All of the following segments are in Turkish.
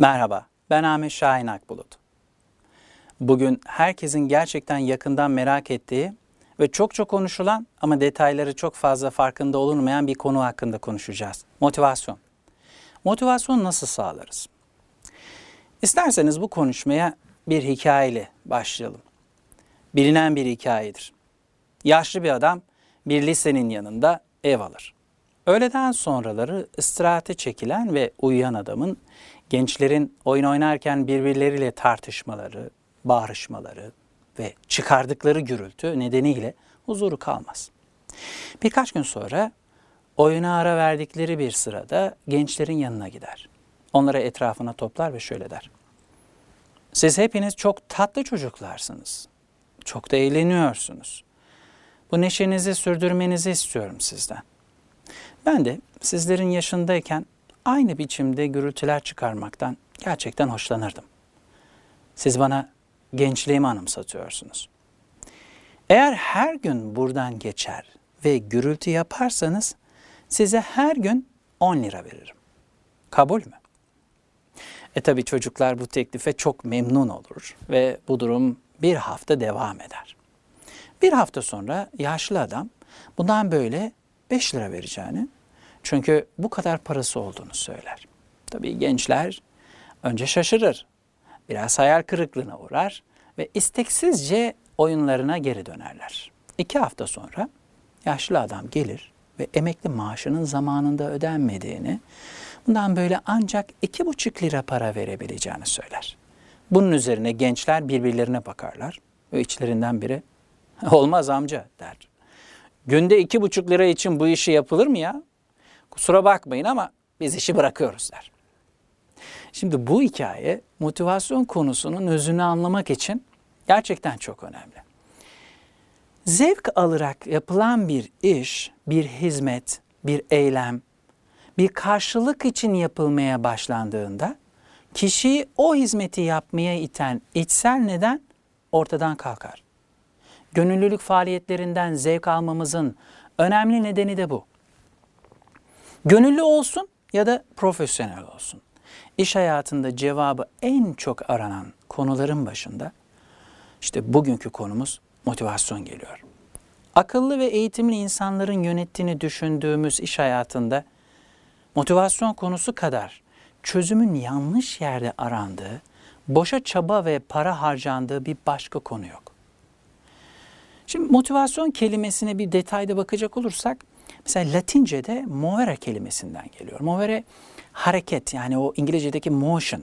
Merhaba, ben Ahmet Şahin Akbulut. Bugün herkesin gerçekten yakından merak ettiği ve çok çok konuşulan ama detayları çok fazla farkında olunmayan bir konu hakkında konuşacağız. Motivasyon. Motivasyon nasıl sağlarız? İsterseniz bu konuşmaya bir hikayeyle başlayalım. Bilinen bir hikayedir. Yaşlı bir adam bir lisenin yanında ev alır. Öğleden sonraları istirahate çekilen ve uyuyan adamın gençlerin oyun oynarken birbirleriyle tartışmaları, bağrışmaları ve çıkardıkları gürültü nedeniyle huzuru kalmaz. Birkaç gün sonra oyuna ara verdikleri bir sırada gençlerin yanına gider. Onları etrafına toplar ve şöyle der. Siz hepiniz çok tatlı çocuklarsınız. Çok da eğleniyorsunuz. Bu neşenizi sürdürmenizi istiyorum sizden. Ben de sizlerin yaşındayken aynı biçimde gürültüler çıkarmaktan gerçekten hoşlanırdım. Siz bana gençliğimi anımsatıyorsunuz. Eğer her gün buradan geçer ve gürültü yaparsanız size her gün 10 lira veririm. Kabul mü? E tabi çocuklar bu teklife çok memnun olur ve bu durum bir hafta devam eder. Bir hafta sonra yaşlı adam bundan böyle 5 lira vereceğini çünkü bu kadar parası olduğunu söyler. Tabii gençler önce şaşırır, biraz hayal kırıklığına uğrar ve isteksizce oyunlarına geri dönerler. İki hafta sonra yaşlı adam gelir ve emekli maaşının zamanında ödenmediğini, bundan böyle ancak iki buçuk lira para verebileceğini söyler. Bunun üzerine gençler birbirlerine bakarlar ve içlerinden biri olmaz amca der. Günde iki buçuk lira için bu işi yapılır mı ya? Kusura bakmayın ama biz işi bırakıyoruz der. Şimdi bu hikaye motivasyon konusunun özünü anlamak için gerçekten çok önemli. Zevk alarak yapılan bir iş, bir hizmet, bir eylem, bir karşılık için yapılmaya başlandığında kişiyi o hizmeti yapmaya iten içsel neden ortadan kalkar. Gönüllülük faaliyetlerinden zevk almamızın önemli nedeni de bu. Gönüllü olsun ya da profesyonel olsun. İş hayatında cevabı en çok aranan konuların başında işte bugünkü konumuz motivasyon geliyor. Akıllı ve eğitimli insanların yönettiğini düşündüğümüz iş hayatında motivasyon konusu kadar çözümün yanlış yerde arandığı, boşa çaba ve para harcandığı bir başka konu yok. Şimdi motivasyon kelimesine bir detayda bakacak olursak Mesela Latince'de movere kelimesinden geliyor. Movere hareket yani o İngilizce'deki motion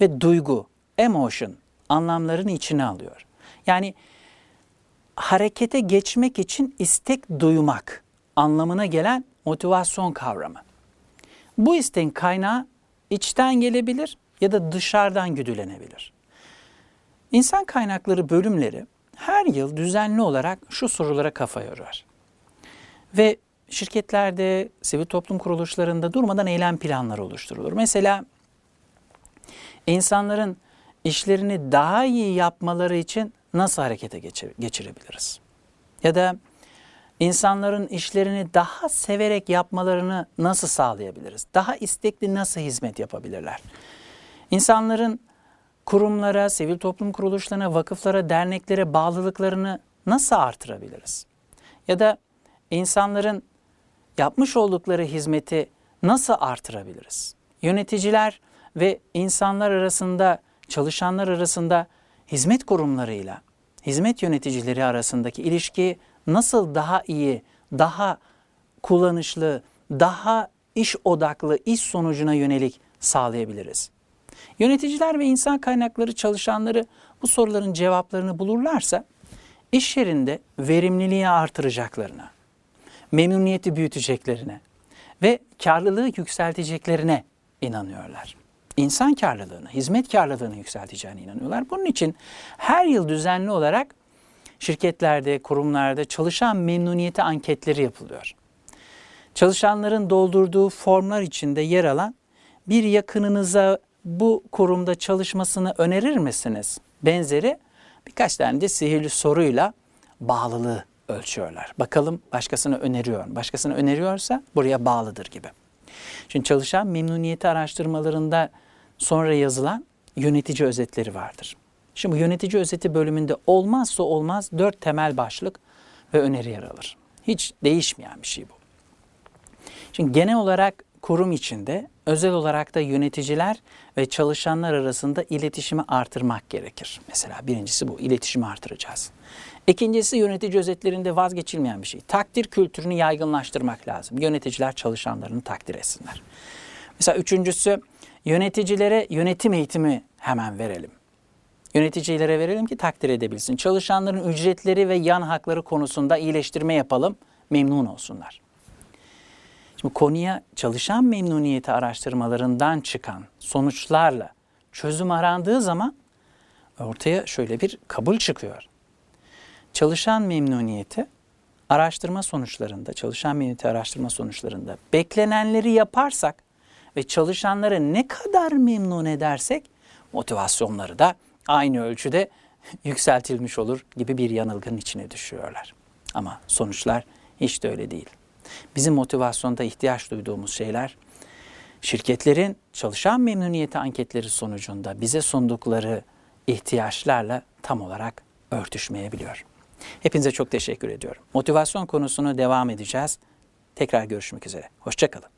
ve duygu, emotion anlamlarını içine alıyor. Yani harekete geçmek için istek duymak anlamına gelen motivasyon kavramı. Bu isteğin kaynağı içten gelebilir ya da dışarıdan güdülenebilir. İnsan kaynakları bölümleri her yıl düzenli olarak şu sorulara kafa yorar. Ve şirketlerde, sivil toplum kuruluşlarında durmadan eylem planları oluşturulur. Mesela insanların işlerini daha iyi yapmaları için nasıl harekete geçir geçirebiliriz? Ya da insanların işlerini daha severek yapmalarını nasıl sağlayabiliriz? Daha istekli nasıl hizmet yapabilirler? İnsanların kurumlara, sivil toplum kuruluşlarına, vakıflara, derneklere bağlılıklarını nasıl artırabiliriz? Ya da insanların yapmış oldukları hizmeti nasıl artırabiliriz? Yöneticiler ve insanlar arasında, çalışanlar arasında hizmet kurumlarıyla, hizmet yöneticileri arasındaki ilişkiyi nasıl daha iyi, daha kullanışlı, daha iş odaklı, iş sonucuna yönelik sağlayabiliriz? Yöneticiler ve insan kaynakları çalışanları bu soruların cevaplarını bulurlarsa iş yerinde verimliliği artıracaklarına, memnuniyeti büyüteceklerine ve karlılığı yükselteceklerine inanıyorlar. İnsan karlılığını, hizmet karlılığını yükselteceğine inanıyorlar. Bunun için her yıl düzenli olarak şirketlerde, kurumlarda çalışan memnuniyeti anketleri yapılıyor. Çalışanların doldurduğu formlar içinde yer alan bir yakınınıza bu kurumda çalışmasını önerir misiniz? Benzeri birkaç tane de sihirli soruyla bağlılığı ölçüyorlar. Bakalım başkasına öneriyor? Başkasına öneriyorsa buraya bağlıdır gibi. Şimdi çalışan memnuniyeti araştırmalarında sonra yazılan yönetici özetleri vardır. Şimdi bu yönetici özeti bölümünde olmazsa olmaz dört temel başlık ve öneri yer alır. Hiç değişmeyen bir şey bu. Şimdi genel olarak kurum içinde özel olarak da yöneticiler ve çalışanlar arasında iletişimi artırmak gerekir. Mesela birincisi bu, iletişimi artıracağız. İkincisi yönetici özetlerinde vazgeçilmeyen bir şey. Takdir kültürünü yaygınlaştırmak lazım. Yöneticiler çalışanlarını takdir etsinler. Mesela üçüncüsü yöneticilere yönetim eğitimi hemen verelim. Yöneticilere verelim ki takdir edebilsin. Çalışanların ücretleri ve yan hakları konusunda iyileştirme yapalım, memnun olsunlar. Konuya çalışan memnuniyeti araştırmalarından çıkan sonuçlarla çözüm arandığı zaman ortaya şöyle bir kabul çıkıyor. Çalışan memnuniyeti araştırma sonuçlarında, çalışan memnuniyeti araştırma sonuçlarında beklenenleri yaparsak ve çalışanları ne kadar memnun edersek motivasyonları da aynı ölçüde yükseltilmiş olur gibi bir yanılgının içine düşüyorlar. Ama sonuçlar hiç de öyle değil. Bizim motivasyonda ihtiyaç duyduğumuz şeyler şirketlerin çalışan memnuniyeti anketleri sonucunda bize sundukları ihtiyaçlarla tam olarak örtüşmeyebiliyor. Hepinize çok teşekkür ediyorum. Motivasyon konusunu devam edeceğiz. Tekrar görüşmek üzere. Hoşçakalın.